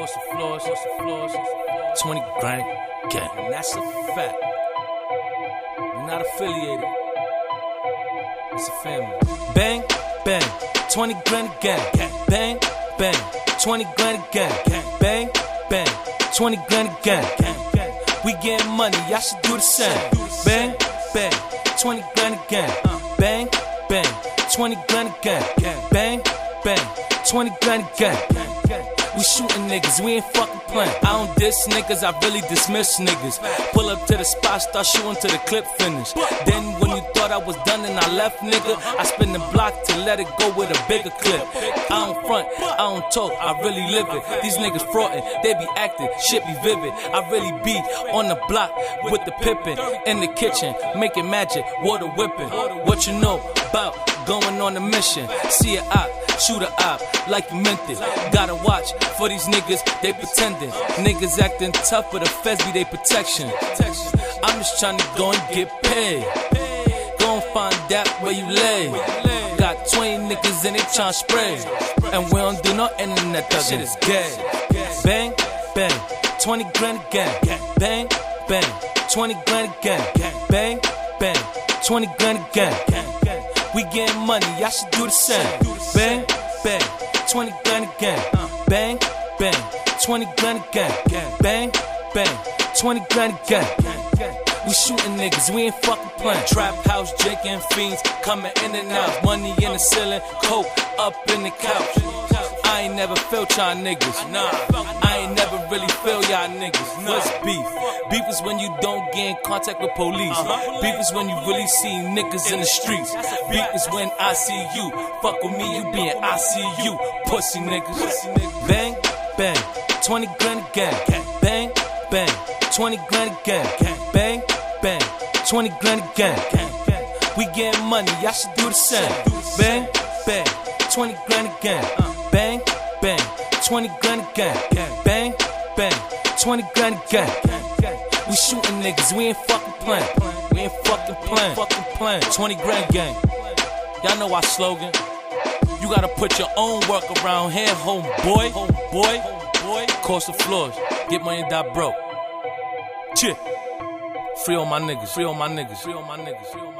Cost the floors, cost the floors. 20 grand gang. And that's a fact. We're not affiliated. It's a family. Bang, bang. 20 grand gang. Bang, bang. 20 grand gang. Bang, bang. 20 grand gang. We getting money, y'all should do the same. Uh. Bang, bang. 20 grand gang. Bang, bang. 20 grand gang. Bang, bang. 20 grand gang. We shooting niggas, we ain't fucking playing. I don't diss niggas, I really dismiss niggas. Pull up to the spot, start shooting to the clip finish. Then when you thought I was done and I left, nigga, I spin the block to let it go with a bigger clip. I don't front, I don't talk, I really live it. These niggas frontin', they be acting, shit be vivid. I really be on the block with the pippin' in the kitchen, making magic, water whipping. What you know about going on a mission? See it out shoot a op like you meant it. Gotta watch for these niggas, they pretending. Niggas acting tough, but the feds be they protection. I'm just trying to go and get paid. Go and find out where you lay. Got 20 niggas and they tryna spray. And we don't do no internet, that shit is gay. Bang, bang, 20 grand again. Bang, bang, 20 grand again. Bang, bang, 20 grand again. We getting money, y'all should do the same. Bang, bang, 20 grand again. Bang, bang, 20 grand again. Bang, bang, 20 grand again. We shooting niggas, we ain't fucking playing. Trap house, Jake and fiends coming in and out. Money in the ceiling, coke up in the couch. I ain't never felt y'all niggas. Nah, I ain't never really feel y'all niggas. What's beef? Beef is when you don't get in contact with police. Beef is when you really see niggas in the streets. Beef is when I see you. Fuck with me, you being I see you. Pussy niggas. Bang, bang. 20 grand again. Bang, bang. 20 grand again. Bang, bang. 20 grand again. We getting money, y'all should do the same. Bang, bang. 20 grand again. Bang. 20 grand again. Bang, bang. 20 grand again. We shooting niggas, we ain't fucking playing. We ain't fucking playing. Fucking playing. 20 grand gang. Y'all know our slogan. You gotta put your own work around here, homeboy. Homeboy. Homeboy. Cost the floors. Get money and die broke. Chip. Free all my niggas. Free all my niggas. Free all my niggas. Free all my